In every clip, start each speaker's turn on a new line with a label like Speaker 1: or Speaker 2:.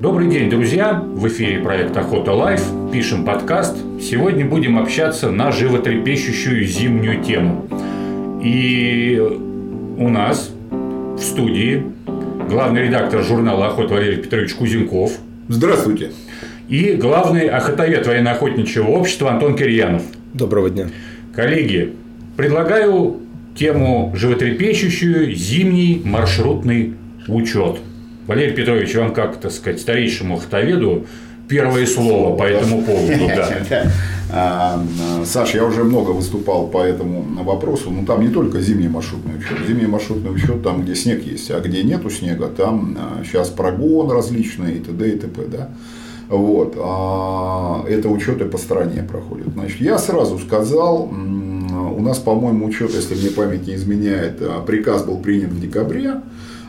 Speaker 1: Добрый день, друзья! В эфире проект Охота Life. Пишем подкаст. Сегодня будем общаться на животрепещущую зимнюю тему. И у нас в студии главный редактор журнала «Охота» Валерий Петрович Кузенков.
Speaker 2: Здравствуйте.
Speaker 1: И главный охотовед военно-охотничьего общества Антон Кирьянов.
Speaker 3: Доброго дня.
Speaker 1: Коллеги, предлагаю тему животрепещущую «Зимний маршрутный учет». Валерий Петрович, вам как, так сказать, старейшему охотоведу первое слово по этому поводу. Да.
Speaker 2: А, Саш, я уже много выступал по этому вопросу, но там не только зимний маршрутный учет. Зимний маршрутный учет там, где снег есть, а где нету снега, там сейчас а, прогон различные и т.д. и т.п. Да? Вот. А это учеты по стране проходят. Значит, я сразу сказал, у нас, по-моему, учет, если мне память не изменяет, приказ был принят в декабре.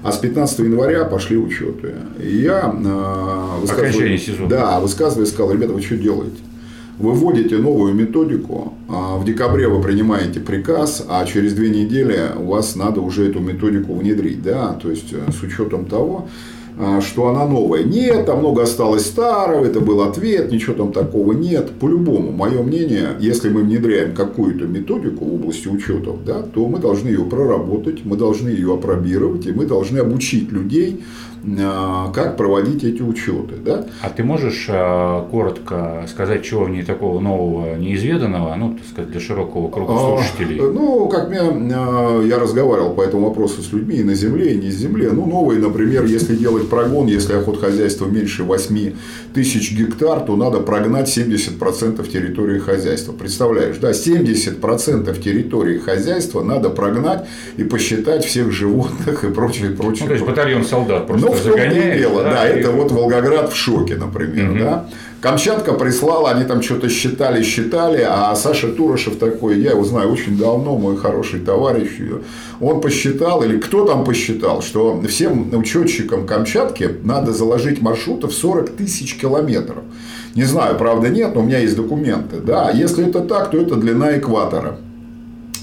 Speaker 2: А с 15 января пошли учеты. И я
Speaker 1: э, высказываю,
Speaker 2: да, высказываю, сказал, ребята, вы что делаете? Вы вводите новую методику, а в декабре вы принимаете приказ, а через две недели у вас надо уже эту методику внедрить, да, то есть э, с учетом того, что она новая. Нет, там много осталось старого, это был ответ, ничего там такого нет. По-любому, мое мнение, если мы внедряем какую-то методику в области учетов, да, то мы должны ее проработать, мы должны ее опробировать, и мы должны обучить людей а, как проводить эти учеты. Да?
Speaker 1: А ты можешь а, коротко сказать, чего в ней такого нового, неизведанного, ну, так сказать, для широкого круга слушателей?
Speaker 2: А, ну, как меня, я разговаривал по этому вопросу с людьми и на земле, и не с земле. Ну, новые, например, если делать прогон, если охотхозяйство меньше 8 тысяч гектар, то надо прогнать 70% территории хозяйства. Представляешь, да, 70% территории хозяйства надо прогнать и посчитать всех животных и прочее, прочее. Ну,
Speaker 1: то есть батальон солдат просто
Speaker 2: ну, в и дело, да, да и... это вот Волгоград в шоке, например, угу. да. Камчатка прислала, они там что-то считали, считали, а Саша Турошев такой, я его знаю очень давно, мой хороший товарищ, он посчитал, или кто там посчитал, что всем учетчикам Камчатки надо заложить маршрутов 40 тысяч километров. Не знаю, правда нет, но у меня есть документы. Да, если это так, то это длина экватора.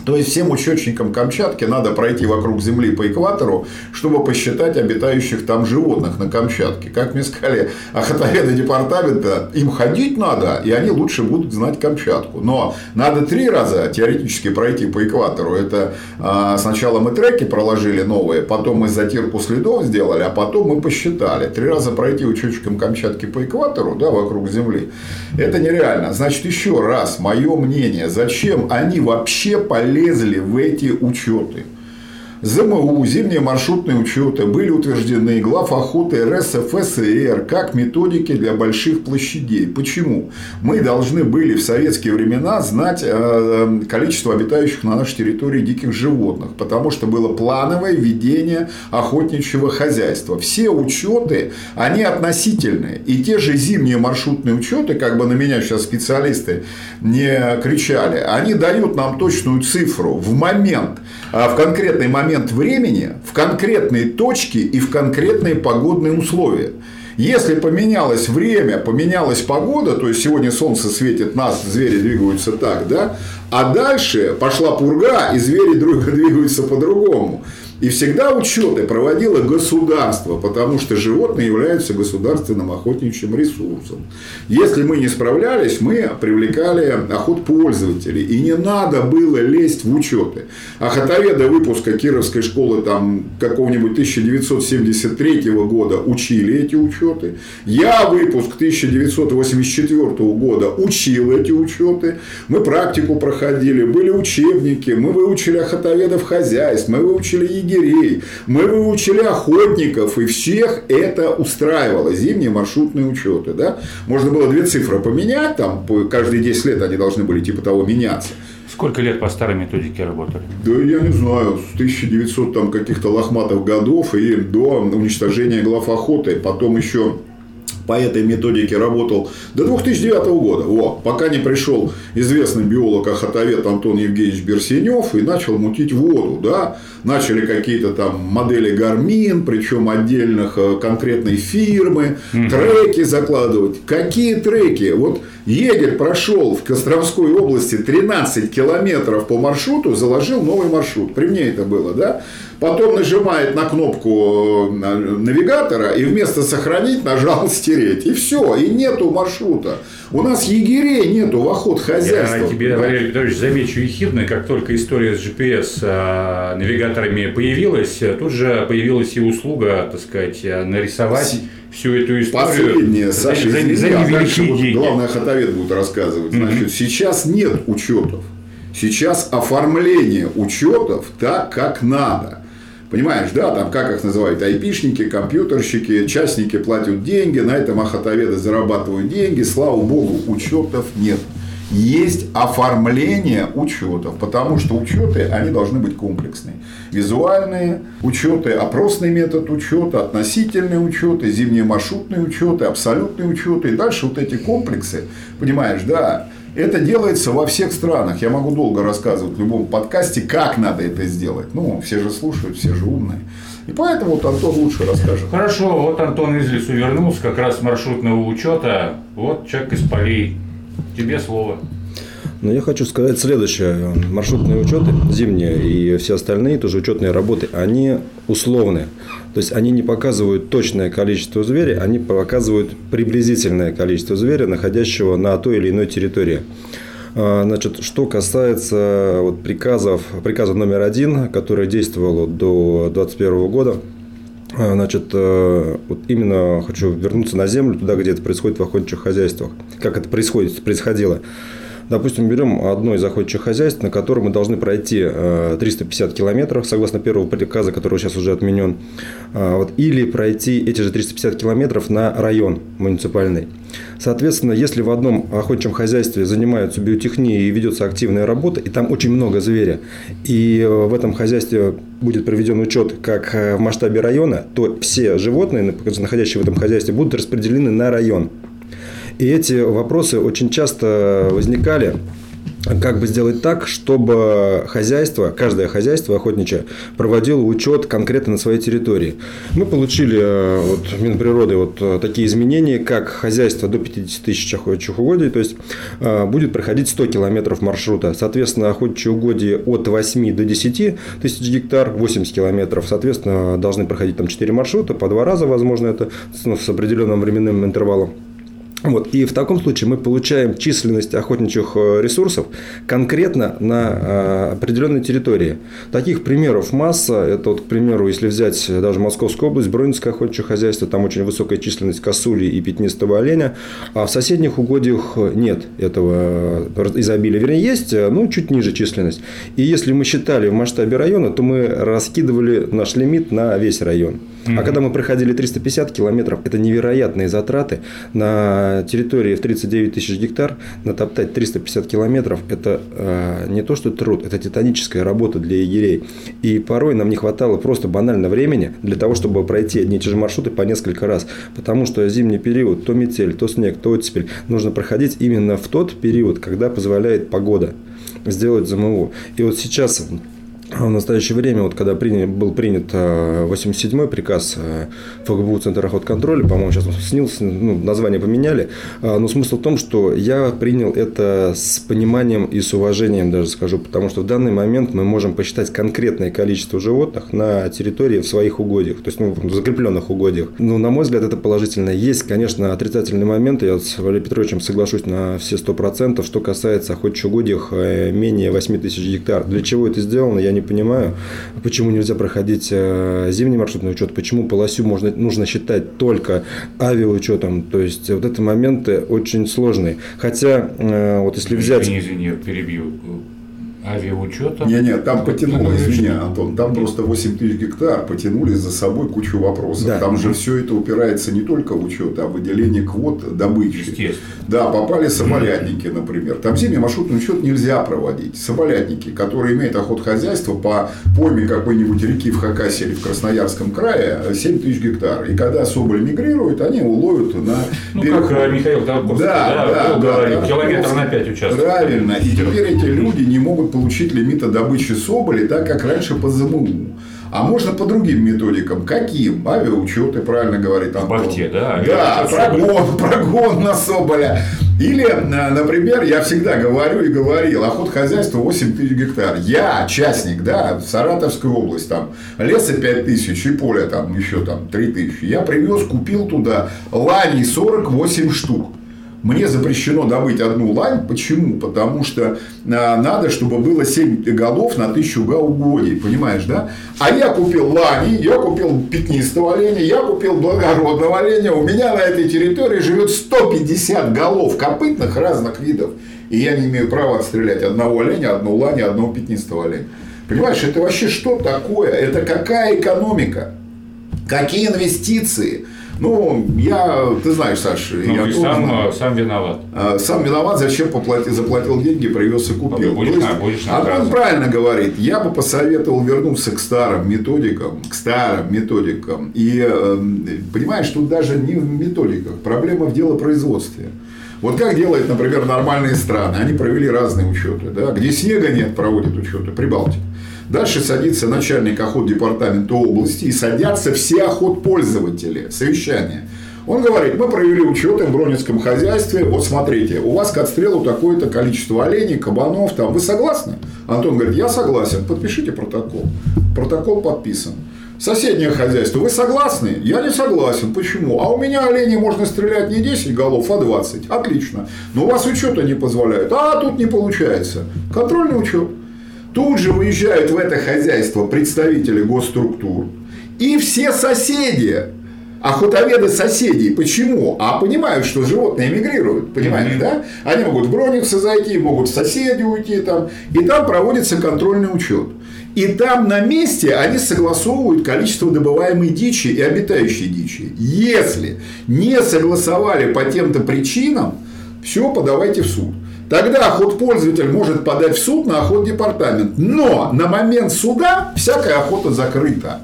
Speaker 2: То есть всем учетчикам Камчатки надо пройти вокруг Земли по экватору, чтобы посчитать обитающих там животных на Камчатке. Как мне сказали охотоведы департамента, им ходить надо, и они лучше будут знать Камчатку. Но надо три раза теоретически пройти по экватору. Это а, сначала мы треки проложили новые, потом мы затирку следов сделали, а потом мы посчитали. Три раза пройти учетчикам Камчатки по экватору, да, вокруг Земли, это нереально. Значит, еще раз, мое мнение, зачем они вообще полезны лезли в эти учеты. ЗМУ, зимние маршрутные учеты были утверждены глав охоты РСФСР как методики для больших площадей. Почему? Мы должны были в советские времена знать э, количество обитающих на нашей территории диких животных, потому что было плановое ведение охотничьего хозяйства. Все учеты, они относительные. И те же зимние маршрутные учеты, как бы на меня сейчас специалисты не кричали, они дают нам точную цифру в момент, а в конкретный момент момент времени в конкретные точки и в конкретные погодные условия. Если поменялось время, поменялась погода, то есть сегодня солнце светит, нас звери двигаются так, да, а дальше пошла пурга, и звери двигаются по-другому. И всегда учеты проводило государство, потому что животные являются государственным охотничьим ресурсом. Если мы не справлялись, мы привлекали охот пользователей. И не надо было лезть в учеты. Охотоведы выпуска Кировской школы там, какого-нибудь 1973 года учили эти учеты. Я выпуск 1984 года учил эти учеты. Мы практику проходили, были учебники, мы выучили охотоведов хозяйств, мы выучили егерей, мы выучили охотников, и всех это устраивало. Зимние маршрутные учеты. Да? Можно было две цифры поменять, там, каждые 10 лет они должны были типа того меняться.
Speaker 1: Сколько лет по старой методике работали?
Speaker 2: Да я не знаю, с 1900 там каких-то лохматых годов и до уничтожения глав охоты. Потом еще по этой методике работал до 2009 года. Во, пока не пришел известный биолог Ахатовед Антон Евгеньевич Берсенев и начал мутить воду. Да? Начали какие-то там модели Гармин, причем отдельных э, конкретной фирмы, угу. треки закладывать. Какие треки? Вот егерь прошел в Костромской области 13 километров по маршруту, заложил новый маршрут. При мне это было, да? Потом нажимает на кнопку э, навигатора и вместо сохранить нажал стереть. И все, и нету маршрута. У нас егерей нету в охот хозяйства.
Speaker 1: Я тебе, Валерий Петрович, замечу ехидно, как только история с GPS а, навигаторами появилась, тут же появилась и услуга, так сказать, нарисовать всю эту историю.
Speaker 2: Последнее, Саша, за, за, за дальше вот главное Хатовед будет рассказывать. Значит, mm-hmm. сейчас нет учетов. Сейчас оформление учетов так, как надо. Понимаешь, да, там как их называют, айпишники, компьютерщики, частники платят деньги, на этом ахатоведы зарабатывают деньги, слава богу, учетов нет. Есть оформление учетов, потому что учеты, они должны быть комплексные. Визуальные учеты, опросный метод учета, относительные учеты, зимние маршрутные учеты, абсолютные учеты. И дальше вот эти комплексы, понимаешь, да, это делается во всех странах. Я могу долго рассказывать в любом подкасте, как надо это сделать. Ну, все же слушают, все же умные. И поэтому вот Антон лучше расскажет.
Speaker 1: Хорошо, вот Антон из лесу вернулся, как раз с маршрутного учета. Вот человек из полей. Тебе слово.
Speaker 3: Но я хочу сказать следующее. Маршрутные учеты, зимние и все остальные тоже учетные работы, они условны. То есть они не показывают точное количество зверя, они показывают приблизительное количество зверя, находящего на той или иной территории. А, значит, что касается вот приказов, приказа номер один, который действовал до 2021 года, а, Значит, э, вот именно хочу вернуться на землю, туда, где это происходит в охотничьих хозяйствах. Как это происходит, происходило. Допустим, берем одно из охотничьих хозяйств, на котором мы должны пройти 350 э, километров, согласно первого приказа, который сейчас уже отменен, а, вот, или пройти эти же 350 километров на район муниципальный. Соответственно, если в одном охотничьем хозяйстве занимаются биотехнией и ведется активная работа, и там очень много зверя, и э, в этом хозяйстве будет проведен учет как э, в масштабе района, то все животные, находящиеся в этом хозяйстве, будут распределены на район. И эти вопросы очень часто возникали как бы сделать так, чтобы хозяйство, каждое хозяйство охотничье проводило учет конкретно на своей территории. Мы получили э, от Минприроды вот э, такие изменения, как хозяйство до 50 тысяч охотничьих угодий, то есть э, будет проходить 100 километров маршрута. Соответственно, охотничьи угодья от 8 до 10 тысяч гектар 80 километров. Соответственно, должны проходить там 4 маршрута, по два раза, возможно, это с определенным временным интервалом. Вот. И в таком случае мы получаем численность охотничьих э, ресурсов конкретно на э, определенной территории. Таких примеров масса. Это, вот, к примеру, если взять даже Московскую область, Бронинское охотничье хозяйство, там очень высокая численность косули и пятнистого оленя. А в соседних угодьях нет этого изобилия. Вернее, есть, э, но чуть ниже численность. И если мы считали в масштабе района, то мы раскидывали наш лимит на весь район. А когда мы проходили 350 километров, это невероятные затраты на территории в 39 тысяч гектар натоптать 350 километров – это э, не то, что труд, это титаническая работа для егерей. И порой нам не хватало просто банально времени для того, чтобы пройти одни и те же маршруты по несколько раз. Потому что зимний период, то метель, то снег, то оттепель, нужно проходить именно в тот период, когда позволяет погода сделать ЗМО. И вот сейчас в настоящее время, вот когда приня, был принят 87-й э, приказ э, ФГБУ Центр охотконтроля, по-моему, сейчас он снился, ну, название поменяли, э, но смысл в том, что я принял это с пониманием и с уважением даже скажу, потому что в данный момент мы можем посчитать конкретное количество животных на территории в своих угодьях, то есть ну, в закрепленных угодьях. Но, на мой взгляд, это положительно. Есть, конечно, отрицательные моменты, я с Валерием Петровичем соглашусь на все 100%, что касается охотчих угодьях менее 8 тысяч гектар. Для чего это сделано, я не понимаю, почему нельзя проходить э, зимний маршрутный учет, почему полосю можно, нужно считать только авиаучетом. То есть, вот эти моменты очень сложные. Хотя, э, вот если взять...
Speaker 1: Извини, извини, перебью. Авиаучета?
Speaker 2: Не, нет, там потянуло, извини, Антон, там просто 8 тысяч гектар потянули за собой кучу вопросов.
Speaker 3: Да.
Speaker 2: Там же все это упирается не только в учет, а в выделение квот добычи.
Speaker 1: Естественно.
Speaker 2: Да, попали соболятники, например. Там зимний маршрутный учет нельзя проводить. Соболятники, которые имеют охотхозяйство по пойме какой-нибудь реки в Хакасии или в Красноярском крае, 7 тысяч гектар. И когда соболь мигрирует, они уловят на
Speaker 1: Ну,
Speaker 2: переход.
Speaker 1: как э, Михаил Толковский,
Speaker 2: Да, да,
Speaker 1: был,
Speaker 2: да,
Speaker 1: говорил,
Speaker 2: да.
Speaker 1: километр на 5 участков.
Speaker 2: Правильно. И теперь эти люди не могут получить лимита добычи соболи, так как раньше по ЗМУ. А можно по другим методикам. Каким? Авиаучеты, правильно говорит Антон.
Speaker 1: Бахте, да,
Speaker 2: Да,
Speaker 1: авиаучет соболя.
Speaker 2: прогон, прогон на соболя. Или, э, например, я всегда говорю и говорил, охотхозяйство 8 тысяч гектар. Я частник, да, в Саратовской области, там, леса 5 тысяч и поля там еще там 3 тысячи. Я привез, купил туда ланей 48 штук. Мне запрещено добыть одну лань. Почему? Потому что а, надо, чтобы было 7 голов на тысячу га угодий. Понимаешь, да? А я купил лани, я купил пятнистого оленя, я купил благородного оленя. У меня на этой территории живет 150 голов копытных разных видов. И я не имею права отстрелять одного оленя, одну лани, одного пятнистого оленя. Понимаешь, это вообще что такое? Это какая экономика? Какие инвестиции? Ну, я, ты знаешь, Саш,
Speaker 1: Ну,
Speaker 2: я тоже
Speaker 1: сам,
Speaker 2: знаю.
Speaker 1: э, сам виноват.
Speaker 2: А, Сам виноват, зачем поплатил, заплатил деньги, привез и купил.
Speaker 1: Будешь
Speaker 2: То есть,
Speaker 1: на- будешь
Speaker 2: Антон
Speaker 1: наказан.
Speaker 2: правильно говорит, я бы посоветовал вернуться к старым методикам, к старым методикам. И э, понимаешь, тут даже не в методиках, проблема в делопроизводстве. Вот как делают, например, нормальные страны, они провели разные учеты, да, где снега нет, проводят учеты, Прибалтика. Дальше садится начальник охотдепартамента области и садятся все охотпользователи. Совещание. Он говорит, мы провели учеты в Бронинском хозяйстве. Вот смотрите, у вас к отстрелу такое-то количество оленей, кабанов. Там. Вы согласны? Антон говорит, я согласен. Подпишите протокол. Протокол подписан. Соседнее хозяйство, вы согласны? Я не согласен. Почему? А у меня оленей можно стрелять не 10 голов, а 20. Отлично. Но у вас учета не позволяют. А тут не получается. Контрольный учет. Тут же выезжают в это хозяйство представители госструктур и все соседи, охотоведы соседей. Почему? А понимают, что животные мигрируют, понимаешь, да? Они могут в Бронице зайти, могут в соседи уйти там, и там проводится контрольный учет. И там на месте они согласовывают количество добываемой дичи и обитающей дичи. Если не согласовали по тем-то причинам, все, подавайте в суд. Тогда охотпользователь может подать в суд на охотдепартамент. Но на момент суда всякая охота закрыта.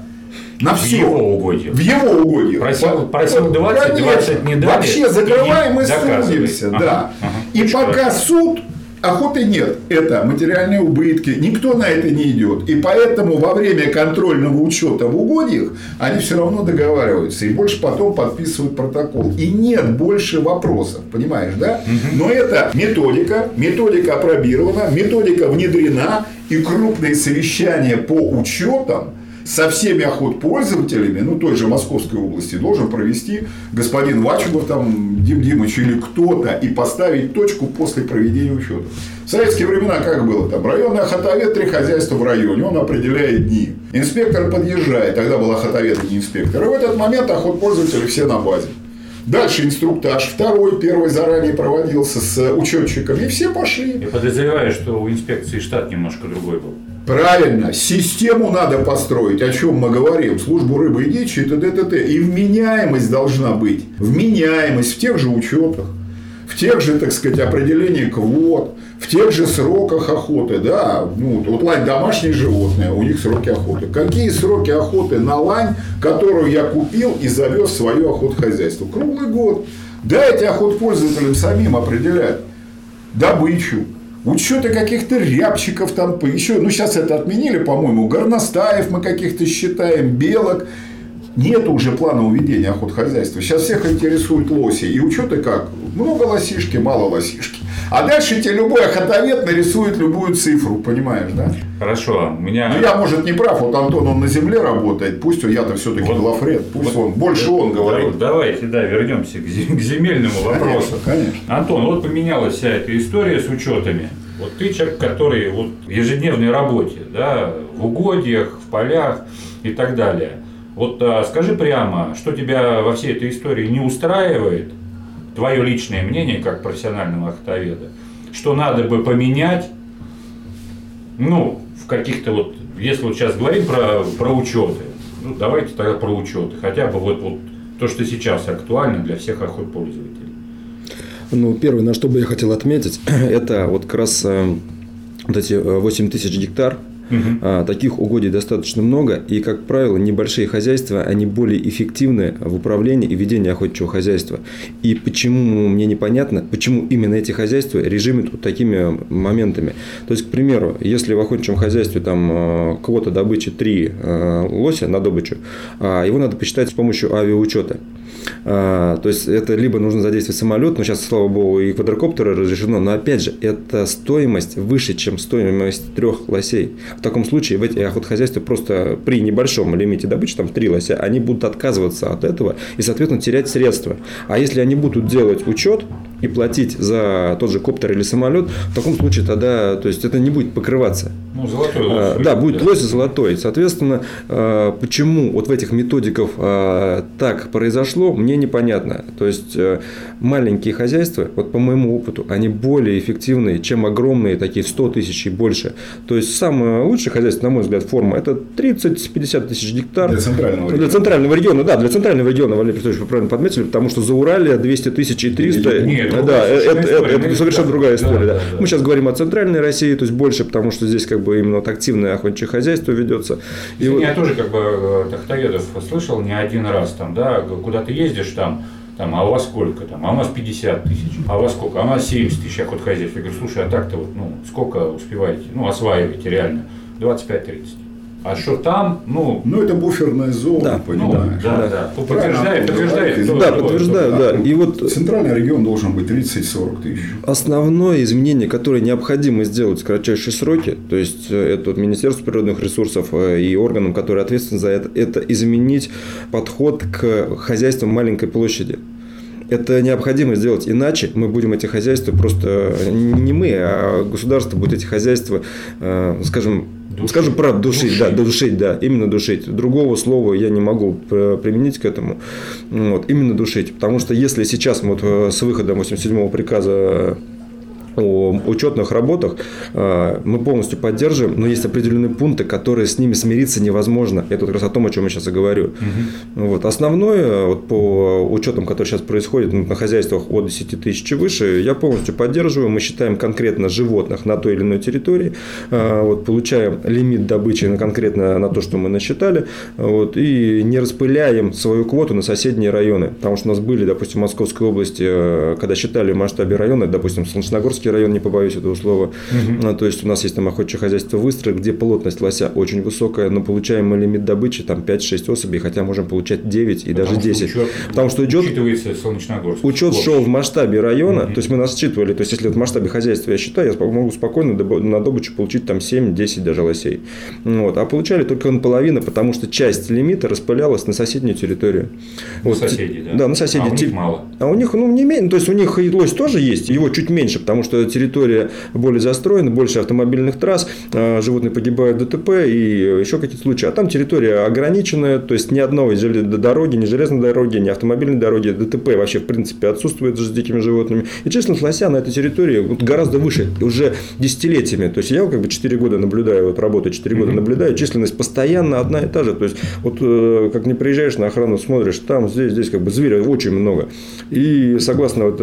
Speaker 2: На
Speaker 1: В
Speaker 2: все.
Speaker 1: его угодьях.
Speaker 2: В его угодьях.
Speaker 1: Просил- просил 20,
Speaker 2: Конечно.
Speaker 1: 20 не дали,
Speaker 2: Вообще закрываем и
Speaker 1: доказывай.
Speaker 2: судимся.
Speaker 1: Ага,
Speaker 2: Да.
Speaker 1: ага.
Speaker 2: И
Speaker 1: Очень
Speaker 2: пока
Speaker 1: хорошо.
Speaker 2: суд охоты нет. Это материальные убытки. Никто на это не идет. И поэтому во время контрольного учета в угодьях они все равно договариваются. И больше потом подписывают протокол. И нет больше вопросов. Понимаешь, да? Но это методика. Методика опробирована. Методика внедрена. И крупные совещания по учетам со всеми охотпользователями, ну, той же Московской области, должен провести господин Вачугов, там, Дим Димыч или кто-то, и поставить точку после проведения учета. В советские времена как было? Там районный охотовед, три хозяйства в районе, он определяет дни. Инспектор подъезжает, тогда был охотовед, не инспектор. И в этот момент охотпользователи все на базе. Дальше инструктаж, второй, первый заранее проводился с учетчиками, и все пошли.
Speaker 1: Я подозреваю, что у инспекции штат немножко другой был.
Speaker 2: Правильно, систему надо построить, о чем мы говорим, службу рыбы и дичи и т.д. т.т. И вменяемость должна быть. Вменяемость в тех же учетах, в тех же, так сказать, определении квот, в тех же сроках охоты, да, ну, вот лань домашние животные, у них сроки охоты. Какие сроки охоты на лань, которую я купил и завез в свое охотхозяйство? Круглый год. Дайте охотпользователям самим определять добычу, учеты каких-то рябчиков там, еще, ну сейчас это отменили, по-моему, горностаев мы каких-то считаем, белок. Нет уже плана уведения охотхозяйства. Сейчас всех интересуют лоси. И учеты как? Много лосишки, мало лосишки. А дальше тебе любой охотовед нарисует любую цифру, понимаешь, да?
Speaker 1: Хорошо, у меня...
Speaker 2: Ну, я, может, не прав. Вот Антон, он на земле работает. Пусть он, я-то все-таки
Speaker 1: Вот-
Speaker 2: Глафред. Пусть он, больше он говорит.
Speaker 1: Давайте, да, вернемся к, зе- к земельному вопросу.
Speaker 2: конечно.
Speaker 1: Антон, вот поменялась вся эта история с учетами. Вот ты человек, который вот в ежедневной работе, да, в угодьях, в полях и так далее. Вот а, скажи прямо, что тебя во всей этой истории не устраивает, твое личное мнение как профессионального охотоведа, что надо бы поменять, ну, в каких-то вот, если вот сейчас говорим про, про учеты, ну, давайте тогда про учеты, хотя бы вот, вот то, что сейчас актуально для всех охотпользователей.
Speaker 3: Ну, первое, на что бы я хотел отметить, это вот как раз э, вот эти 8 тысяч гектар, Угу. Таких угодий достаточно много, и, как правило, небольшие хозяйства, они более эффективны в управлении и ведении охотничьего хозяйства. И почему мне непонятно, почему именно эти хозяйства режимят вот такими моментами. То есть, к примеру, если в охотничьем хозяйстве там э, квота добычи 3 э, лося на добычу, а его надо посчитать с помощью авиаучета. А, то есть это либо нужно задействовать самолет, но сейчас, слава богу, и квадрокоптеры разрешено, но опять же, это стоимость выше, чем стоимость трех лосей. В таком случае в эти охотхозяйства просто при небольшом лимите добычи, там три лося, они будут отказываться от этого и, соответственно, терять средства. А если они будут делать учет, и платить за тот же коптер или самолет, в таком случае тогда, то есть это не будет покрываться.
Speaker 1: Ну, золотой
Speaker 3: лось. А, да, будет лось золотой. Соответственно, а, почему вот в этих методиках а, так произошло, мне непонятно. То есть э, маленькие хозяйства, вот по моему опыту, они более эффективные, чем огромные, такие 100 тысяч и больше. То есть самое лучшее хозяйство, на мой взгляд, форма, это 30-50 тысяч гектар.
Speaker 2: Для центрального
Speaker 3: региона. Для центрального региона, да, для центрального региона, Валерий Петрович, вы правильно подметили, потому что за Урале 200 тысяч и 300.
Speaker 1: Нет,
Speaker 3: ну, да, это, это, это совершенно другая история. Да, да. Да, да. Мы сейчас говорим о центральной России, то есть больше, потому что здесь как бы именно вот активное охотничье хозяйство ведется.
Speaker 1: И вот... Я тоже как бы э, Тахтоедов слышал не один раз там, да, куда ты ездишь там, там, а у вас сколько там? А у нас 50 тысяч. А у вас сколько? А у нас 70 тысяч охотхозяйств. Я говорю, слушай, а так-то вот, ну, сколько успеваете? Ну, осваиваете реально? 25-30. А что там, ну...
Speaker 2: Ну, это буферная зона, да. понимаешь?
Speaker 1: Ну, да, да. да. Подтверждает, подтверждает.
Speaker 3: Да, да подтверждаю, да. И вот...
Speaker 2: Центральный регион должен быть 30-40 тысяч.
Speaker 3: Основное изменение, которое необходимо сделать в кратчайшие сроки, то есть э, это вот Министерство природных ресурсов э, и органам, которые ответственны за это, это изменить подход к хозяйствам маленькой площади. Это необходимо сделать, иначе мы будем эти хозяйства просто не мы, а государство будет эти хозяйства, э, скажем, Душить. Скажем правду, душить, душить, да, душить, да, именно душить. Другого слова я не могу применить к этому. Вот, именно душить. Потому что если сейчас вот э, с выходом 87-го приказа о учетных работах э, мы полностью поддерживаем, но есть определенные пункты, которые с ними смириться невозможно. Это как раз о том, о чем я сейчас и говорю. Угу. Вот. Основное вот по учетам, которые сейчас происходят на хозяйствах от 10 тысяч и выше, я полностью поддерживаю. Мы считаем конкретно животных на той или иной территории, э, вот, получаем лимит добычи на конкретно на то, что мы насчитали, вот, и не распыляем свою квоту на соседние районы. Потому что у нас были, допустим, в Московской области, э, когда считали в масштабе района, допустим, Солнечногорск Кировский район, не побоюсь этого слова. Угу. То есть у нас есть там охотничье хозяйство выстрел, где плотность лося очень высокая, но получаем мы лимит добычи там 5-6 особей, хотя можем получать 9 и Потому даже 10. Учет,
Speaker 1: Потому что идет учитывается Солнечногорск.
Speaker 3: Учет шел в масштабе района, угу. то есть мы нас считывали, то есть если в масштабе хозяйства я считаю, я могу спокойно на добычу получить там 7-10 даже лосей. Вот. А получали только наполовину, потому что часть лимита распылялась на соседнюю территорию.
Speaker 1: На вот. соседей, да?
Speaker 3: Да, на соседей. А
Speaker 1: у них мало.
Speaker 3: А у них, ну, не меньше, то есть у них лось тоже есть, его чуть меньше, потому что что территория более застроена, больше автомобильных трасс, а, животные погибают в ДТП и еще какие-то случаи. А там территория ограниченная, то есть ни одной дороги, ни железной дороги, ни автомобильной дороги, ДТП вообще в принципе отсутствует с дикими животными. И честность лося на этой территории гораздо выше, уже десятилетиями. То есть я как бы 4 года наблюдаю, вот работаю 4 года наблюдаю, численность постоянно одна и та же. То есть вот э, как не приезжаешь на охрану, смотришь, там, здесь, здесь как бы зверя очень много. И согласно вот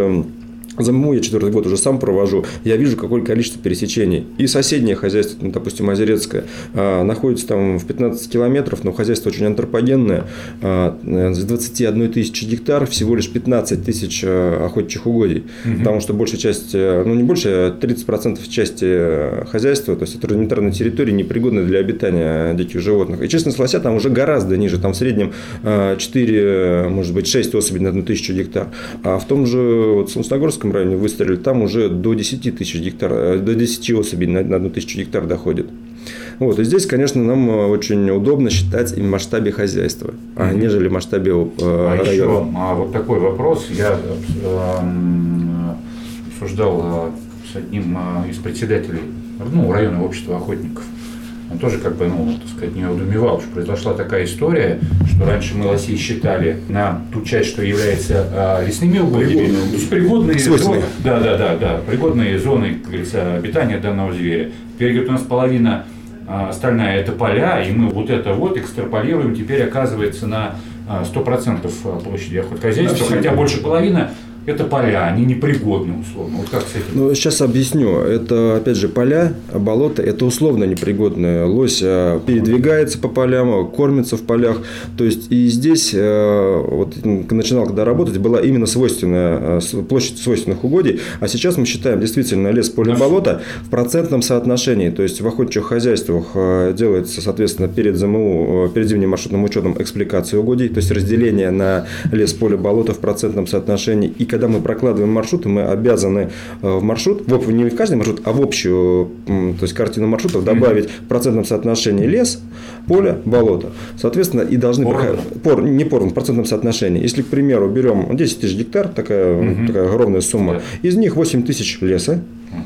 Speaker 3: за ММУ я четвертый год уже сам провожу, я вижу, какое количество пересечений. И соседнее хозяйство, ну, допустим, Озерецкое, а, находится там в 15 километров, но хозяйство очень антропогенное. А, с 21 тысячи гектар всего лишь 15 тысяч а, охотничьих угодий. Угу. Потому что большая часть, э, ну не больше, а 30% части э, хозяйства, то есть это рудиментарная территория, непригодная для обитания диких животных. И честность лося там уже гораздо ниже, там в среднем 4, может быть, 6 особей на одну тысячу гектар. А в том же вот, Солнечногорском Калужском районе выстрелили, там уже до 10 тысяч гектар, э, до 10 особей на, на одну тысячу гектар доходит. Вот, и здесь, конечно, нам э, очень удобно считать и в масштабе хозяйства, а нежели масштабе э, а района. Еще,
Speaker 1: а вот такой вопрос. Я э, обсуждал э, с одним из председателей ну, районного общества охотников. Он тоже как бы, ну, так сказать, не удумевал, что произошла такая история, что раньше мы лосей считали на ту часть, что является а, лесными угодьями, то есть пригодные зоны, да, да, да, да, пригодные зоны, как говорится, обитания данного зверя. Теперь, говорит, у нас половина а, остальная это поля, и мы вот это вот экстраполируем, теперь оказывается на 100% а, площади охотхозяйства, хотя больше половины это поля, они непригодны условно. Вот как с этим?
Speaker 3: Ну, сейчас объясню. Это, опять же, поля, болота, это условно непригодные. Лось а, передвигается по полям, кормится в полях. То есть, и здесь, а, вот начинал когда работать, была именно свойственная а, площадь свойственных угодий. А сейчас мы считаем действительно лес, поле, болото в процентном соотношении. То есть, в охотничьих хозяйствах делается, соответственно, перед ЗМУ, перед зимним маршрутным учетом экспликации угодий. То есть, разделение на лес, поле, болото в процентном соотношении. И когда мы прокладываем маршруты, мы обязаны э, в маршрут, в, не в каждый маршрут, а в общую то есть картину маршрутов добавить в процентном соотношении лес, поле, болото. Соответственно, и должны проходить, пор, не поровну, в процентном соотношении. Если, к примеру, берем 10 тысяч гектар, такая, угу. такая огромная сумма, да. из них 8 тысяч леса,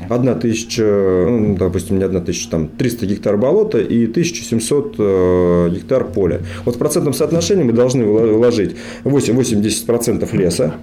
Speaker 3: Одна тысяча, ну, допустим, не одна тысяча, там 300 гектар болота и 1700 э, гектар поля. Вот в процентном соотношении мы должны вложить 8-10% леса,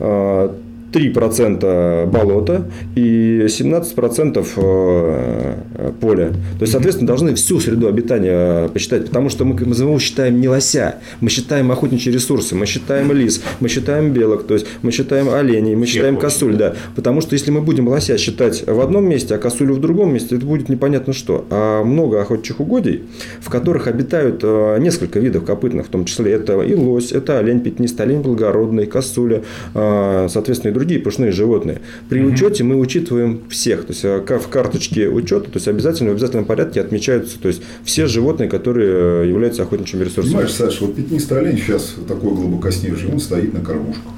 Speaker 3: э, 3% болота и 17% э, поля. То есть, соответственно, должны всю среду обитания посчитать, потому что мы, мы считаем не лося, мы считаем охотничьи ресурсы, мы считаем лис, мы считаем белок, то есть мы считаем оленей, мы считаем косуль, да. Потому что если мы будем лося считать в одном месте, а косулю в другом месте, это будет непонятно что. А много охотничьих угодий, в которых обитают э, несколько видов копытных, в том числе это и лось, это олень пятнистый, олень благородный, косуля, э, соответственно, и другие пушные животные. При угу. учете мы учитываем всех. То есть э, в карточке учета, то есть обязательно в обязательном порядке отмечаются то есть, все животные, которые э, являются охотничьими ресурсами.
Speaker 2: Понимаешь, Саша, вот пятнистый олень сейчас такой глубокоснежный, он стоит на кормушках.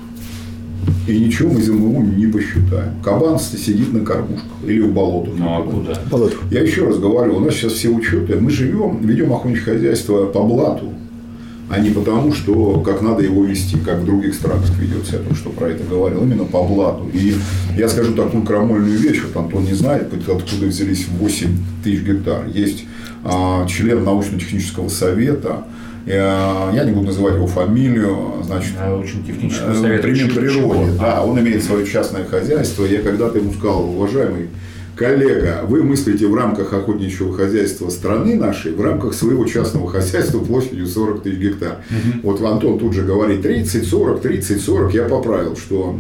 Speaker 2: И ничего мы ЗМУ не посчитаем. Кабан сидит на кормушках или в болотах.
Speaker 1: Ну, а куда?
Speaker 2: Болото. Я еще раз говорю, у нас сейчас все учеты. Мы живем, ведем охотничье хозяйство по блату а не потому, что как надо его вести, как в других странах ведется, я только что про это говорил, именно по блату. И я скажу такую крамольную вещь, вот Антон не знает, откуда взялись 8 тысяч гектар. Есть а, член научно-технического совета, а, я не буду называть его фамилию, значит,
Speaker 1: очень технический совет.
Speaker 2: природе, да, он имеет свое частное хозяйство. Я когда-то ему сказал, уважаемый коллега, вы мыслите в рамках охотничьего хозяйства страны нашей, в рамках своего частного хозяйства площадью 40 тысяч гектар. Угу. Вот Антон тут же говорит 30, 40, 30, 40. Я поправил, что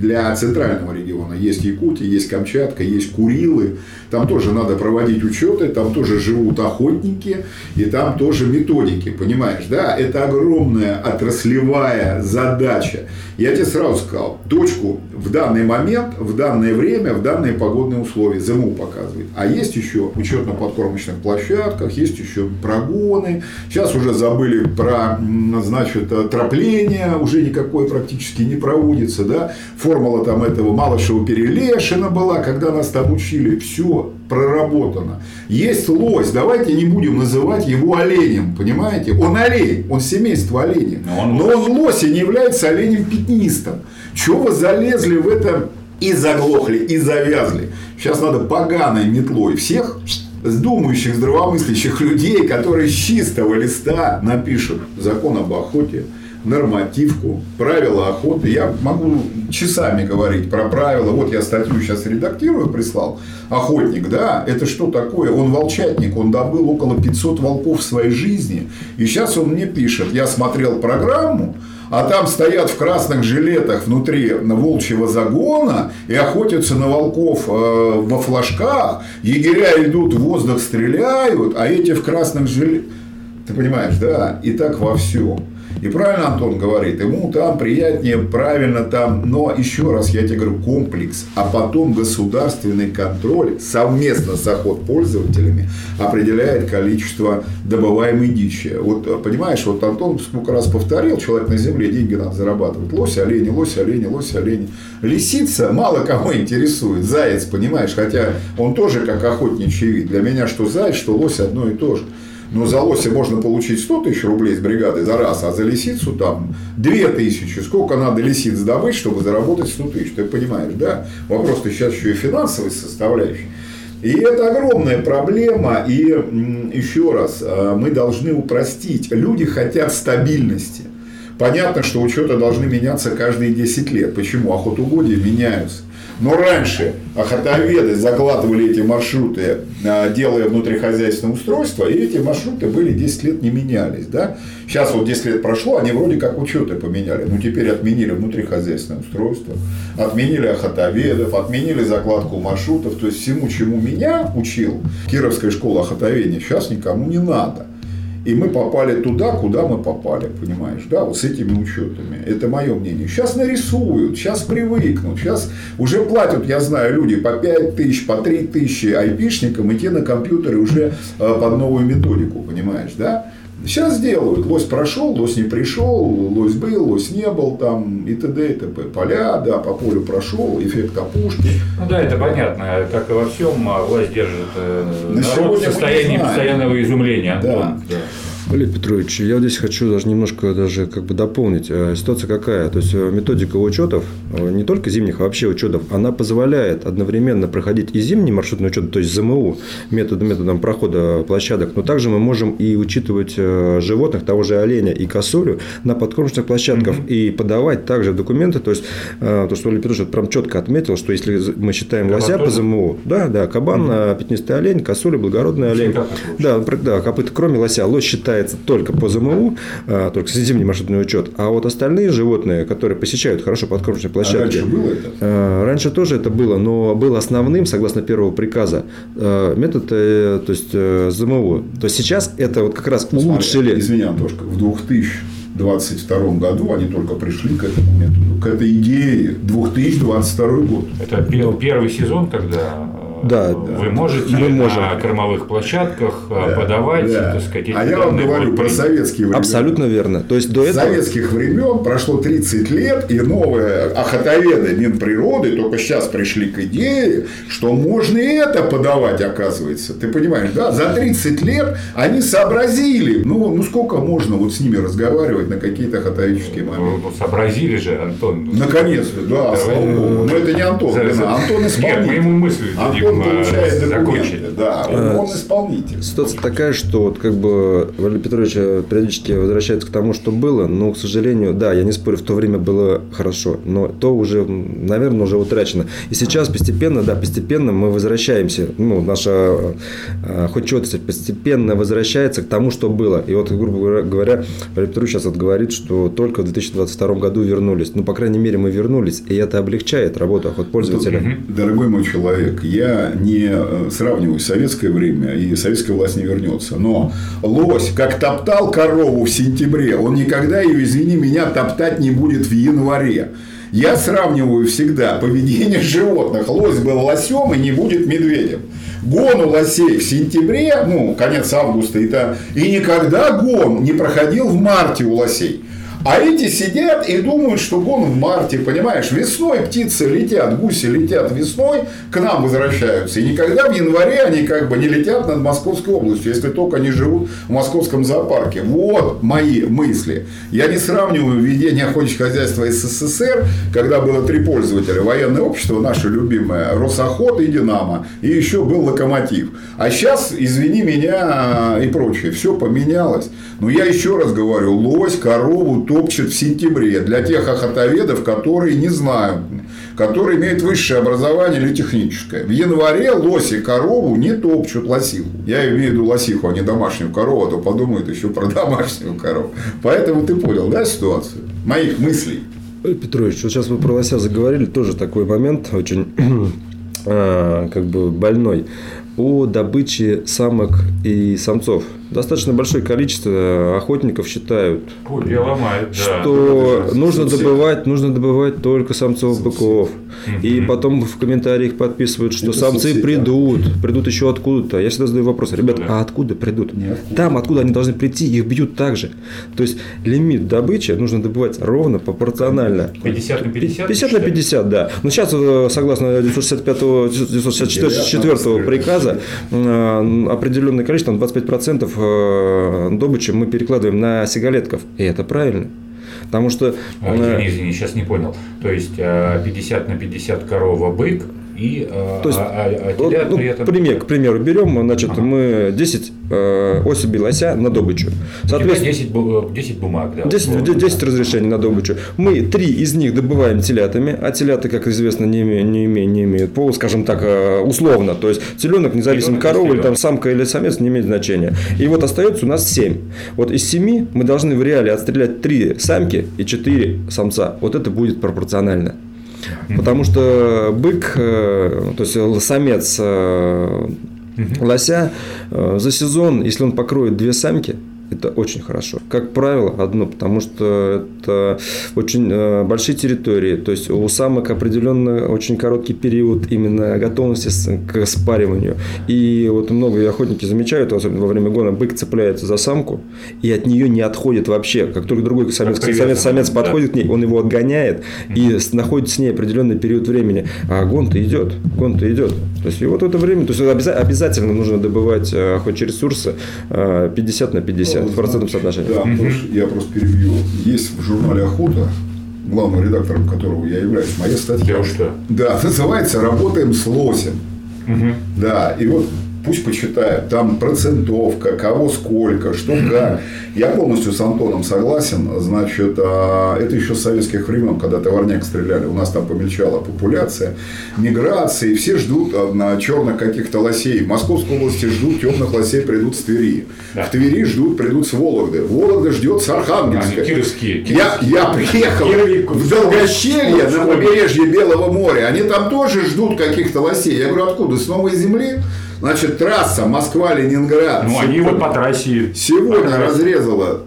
Speaker 2: для центрального региона есть Якутия, есть Камчатка, есть Курилы. Там тоже надо проводить учеты, там тоже живут охотники, и там тоже методики, понимаешь, да? Это огромная отраслевая задача. Я тебе сразу сказал, точку в данный момент, в данное время, в данные погодные условия ЗМУ показывает. А есть еще учет на подкормочных площадках, есть еще прогоны. Сейчас уже забыли про, значит, тропление, уже никакой практически не проводится, да? Формула там этого Малышева Перелешина была, когда нас там учили. Все проработано. Есть лось, давайте не будем называть его оленем, понимаете? Он олень, он семейство оленей. Но он, Но он лось и не является оленем пятнистым. Чего вы залезли в это и заглохли, и завязли? Сейчас надо поганой метлой всех думающих, здравомыслящих людей, которые с чистого листа напишут закон об охоте, нормативку, правила охоты. Я могу часами говорить про правила. Вот я статью сейчас редактирую, прислал. Охотник, да, это что такое? Он волчатник, он добыл около 500 волков в своей жизни. И сейчас он мне пишет, я смотрел программу, а там стоят в красных жилетах внутри волчьего загона и охотятся на волков э, во флажках, егеря идут в воздух, стреляют, а эти в красных жилетах. Ты понимаешь, да? И так во всем. И правильно Антон говорит, ему там приятнее, правильно там, но еще раз я тебе говорю, комплекс, а потом государственный контроль совместно с охотпользователями определяет количество добываемой дичи. Вот понимаешь, вот Антон сколько раз повторил, человек на земле, деньги надо зарабатывать. Лось, олени, лось, олени, лось, олени. Лисица мало кого интересует, заяц, понимаешь, хотя он тоже как охотничий вид. Для меня что заяц, что лось одно и то же. Но за лося можно получить 100 тысяч рублей с бригады за раз, а за лисицу там 2 тысячи. Сколько надо лисиц добыть, чтобы заработать 100 тысяч? Ты понимаешь, да? Вопрос-то сейчас еще и финансовый составляющий. И это огромная проблема. И еще раз, э, мы должны упростить. Люди хотят стабильности. Понятно, что учеты должны меняться каждые 10 лет. Почему? Охотугодия меняются. Но раньше охотоведы закладывали эти маршруты, а, делая внутрихозяйственное устройство, и эти маршруты были 10 лет не менялись. Да? Сейчас вот 10 лет прошло, они вроде как учеты поменяли. Ну, теперь отменили внутрихозяйственное устройство, отменили охотоведов, отменили закладку маршрутов. То есть, всему, чему меня учил Кировская школа охотоведения, сейчас никому не надо. И мы попали туда, куда мы попали, понимаешь, да, вот с этими учетами. Это мое мнение. Сейчас нарисуют, сейчас привыкнут, сейчас уже платят, я знаю, люди по 5 тысяч, по 3 тысячи айпишникам, и те на компьютере уже э, под новую методику, понимаешь, да. Сейчас сделают. Лось прошел, лось не пришел, лось был, лось не был, там и т.д. и т.п. Поля, да, по полю прошел, эффект капушки.
Speaker 1: Ну да, это понятно. Как и во всем, а власть держит э, На народ в состоянии постоянного изумления.
Speaker 3: Да. да. Валерий Петрович, я здесь хочу даже немножко даже как бы дополнить. Э, ситуация какая? То есть э, методика учетов, э, не только зимних, а вообще учетов, она позволяет одновременно проходить и зимний маршрутный учет, то есть ЗМУ, методом, методом прохода площадок, но также мы можем и учитывать животных, того же оленя и косулю на подкормочных площадках mm-hmm. и подавать также документы. То есть, то, что Валерий Петрович прям четко отметил, что если мы считаем лося по ЗМУ, да, да, кабан, mm-hmm. пятнистый олень, косуля, благородный олень. Да, да, копыта, кроме лося, лось считает считается только по ЗМУ, а, только зимний маршрутный учет, а вот остальные животные, которые посещают хорошо подкормочные площадки. А
Speaker 2: раньше было это?
Speaker 3: А, раньше тоже это было, но был основным, согласно первого приказа, а, метод, э, то есть э, ЗМУ. То есть сейчас это вот как раз улучшили.
Speaker 2: Смотри, извини, Антошка, в 2022 году они только пришли к этому методу, к этой идее 2022 год.
Speaker 1: Это первый сезон, когда
Speaker 3: да,
Speaker 1: вы можете мы можем. на кормовых площадках э, да, подавать, да. так сказать,
Speaker 2: А я вам говорю про советские времена.
Speaker 3: Абсолютно верно. То есть до
Speaker 2: этого... советских времен прошло 30 лет, и новые охотоведы Минприроды только сейчас пришли к идее, что можно и это подавать, оказывается. Ты понимаешь, да? За 30 лет они сообразили. Ну, ну сколько можно вот с ними разговаривать на какие-то охотоведческие ну, моменты?
Speaker 1: Ну, сообразили же, Антон.
Speaker 2: Наконец-то, да, Давай. слава богу. Но это не Антон, за, за... Антон исполнитель. Нет, мы ему мысли Антон он получает документы, да, он, он исполнитель.
Speaker 3: Ситуация такая, что вот как бы Валерий Петрович периодически возвращается к тому, что было, но, к сожалению, да, я не спорю, в то время было хорошо, но то уже, наверное, уже утрачено. И сейчас постепенно, да, постепенно мы возвращаемся, ну, наша э, хоть что-то постепенно возвращается к тому, что было. И вот, грубо говоря, Валерий Петрович сейчас вот говорит, что только в 2022 году вернулись. Ну, по крайней мере, мы вернулись, и это облегчает работу охотпользователя.
Speaker 2: Дорогой мой человек, я не э, сравниваю советское время, и советская власть не вернется. Но лось, как топтал корову в сентябре, он никогда ее, извини меня, топтать не будет в январе. Я сравниваю всегда поведение животных. Лось был лосем и не будет медведем. Гон у лосей в сентябре, ну, конец августа, это, и никогда гон не проходил в марте у лосей. А эти сидят и думают, что гон в марте, понимаешь, весной птицы летят, гуси летят весной, к нам возвращаются. И никогда в январе они как бы не летят над Московской областью, если только они живут в московском зоопарке. Вот мои мысли. Я не сравниваю ведение охотничьего хозяйства СССР, когда было три пользователя. Военное общество, наше любимое, Росохот и Динамо. И еще был Локомотив. А сейчас, извини меня и прочее, все поменялось. Но я еще раз говорю, лось, корову, топчет в сентябре для тех охотоведов, которые не знают, которые имеют высшее образование или техническое. В январе лоси корову не топчут лосиху. Я имею в виду лосиху, а не домашнюю корову, а то подумают еще про домашнюю корову. Поэтому ты понял, да, ситуацию? Моих мыслей.
Speaker 3: Петрович, вот сейчас вы про лося заговорили, тоже такой момент очень а, как бы больной о добыче самок и самцов достаточно большое количество охотников считают,
Speaker 1: Пулья ломает,
Speaker 3: что да. нужно добывать, нужно добывать только самцов быков. И потом в комментариях подписывают, что Это самцы соцсеть, придут, да. придут еще откуда-то. Я всегда задаю вопрос, ребят, да. а откуда придут? Ниоткуда. Там, откуда они должны прийти, их бьют так же. То есть лимит добычи нужно добывать ровно пропорционально.
Speaker 1: 50 на 50?
Speaker 3: 50 на 50, да. Но сейчас, э, согласно 965 964 приказа, э, определенное количество, 25% Э, добычи мы перекладываем на сигалетков. И это правильно. Потому что...
Speaker 1: А, извини, извини, сейчас не понял. То есть 50 э, на 50 корова бык и а,
Speaker 3: То есть,
Speaker 1: а, а, а
Speaker 3: вот, ну,
Speaker 1: при этом...
Speaker 3: пример, к примеру, берем, значит,
Speaker 1: Ага.
Speaker 3: мы 10 э, особей лося на добычу.
Speaker 1: Тебя
Speaker 3: Соответственно,
Speaker 1: 10, бу- 10 бумаг, да?
Speaker 3: 10,
Speaker 1: условно.
Speaker 3: 10 разрешений на добычу. Мы три из них добываем телятами, а телята, как известно, не, име- не, име- не имеют пола, скажем так, э, условно. То есть теленок, независимо корова или там самка или самец, не имеет значения. И вот остается у нас 7. Вот из 7 мы должны в реале отстрелять 3 самки и 4 самца. Вот это будет пропорционально. Потому что бык, э, то есть самец э, лося э, за сезон, если он покроет две самки, это очень хорошо. Как правило, одно, потому что это очень э, большие территории. То есть у самок определенно очень короткий период именно готовности к спариванию. И вот многие охотники замечают, особенно во время гона, бык цепляется за самку и от нее не отходит вообще. Как только другой самец,
Speaker 1: привязан,
Speaker 3: самец, самец
Speaker 1: да.
Speaker 3: подходит к ней, он его отгоняет и находится с ней определенный период времени. А гон-то идет, гон-то идет. То есть и вот это время, то есть обяза- обязательно нужно добывать э, охотничьи ресурсы э, 50 на 50 в процентном соотношении.
Speaker 2: Да, потому что я просто перебью. Есть в журнале «Охота», главным редактором которого я являюсь, моя статья.
Speaker 1: Да уж что.
Speaker 2: Да, называется «Работаем с лосем». Да, и вот пусть почитают. Там процентовка, кого сколько, что как. Я полностью с Антоном согласен. Значит, а, это еще с советских времен, когда товарняк стреляли. У нас там помельчала популяция, миграции. Все ждут а, на черных каких-то лосей. В Московской области ждут темных лосей, придут с Твери.
Speaker 1: Да.
Speaker 2: В Твери ждут, придут с Вологды. Вологда ждет с Архангельска.
Speaker 1: Они кировские,
Speaker 2: Я, я приехал в Долгощелье на побережье Белого моря. Они там тоже ждут каких-то лосей. Я говорю, откуда? С новой земли? Значит, трасса Москва-Ленинград.
Speaker 1: Ну, они вот по трассе...
Speaker 2: Сегодня
Speaker 1: по
Speaker 2: разрезала,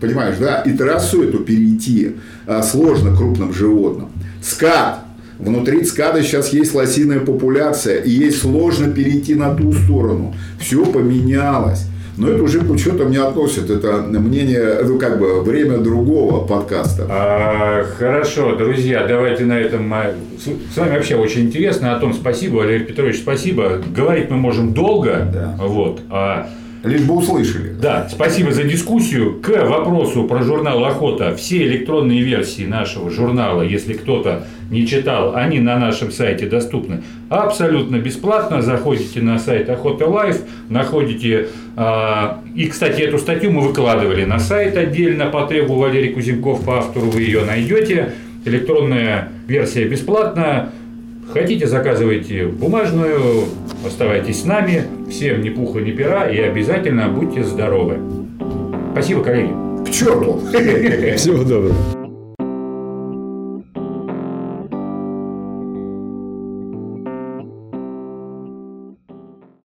Speaker 2: понимаешь, да, и трассу эту перейти а, сложно крупным животным. Скат. Внутри ЦКАДа сейчас есть лосиная популяция, и ей сложно перейти на ту сторону. Все поменялось. Но это уже к учетам не относит. Это мнение, ну, как бы, время другого подкаста.
Speaker 1: А, хорошо, друзья, давайте на этом. а, С вами вообще очень интересно. Антон, спасибо. Валерий Петрович, спасибо. Говорить мы можем долго.
Speaker 2: Да.
Speaker 1: Вот. А,
Speaker 2: Лишь бы услышали.
Speaker 1: да, спасибо за дискуссию. К вопросу про журнал «Охота». Все электронные версии нашего журнала, если кто-то не читал, они на нашем сайте доступны абсолютно бесплатно. Заходите на сайт Охота Life, находите... а, и, кстати, эту статью мы выкладывали на сайт отдельно по тегу Валерий Кузенков, по автору вы ее найдете. Электронная версия бесплатная. Хотите, заказывайте бумажную, оставайтесь с нами. Всем ни пуха, ни пера и обязательно будьте здоровы. Спасибо, коллеги.
Speaker 2: К черту!
Speaker 3: Всего доброго.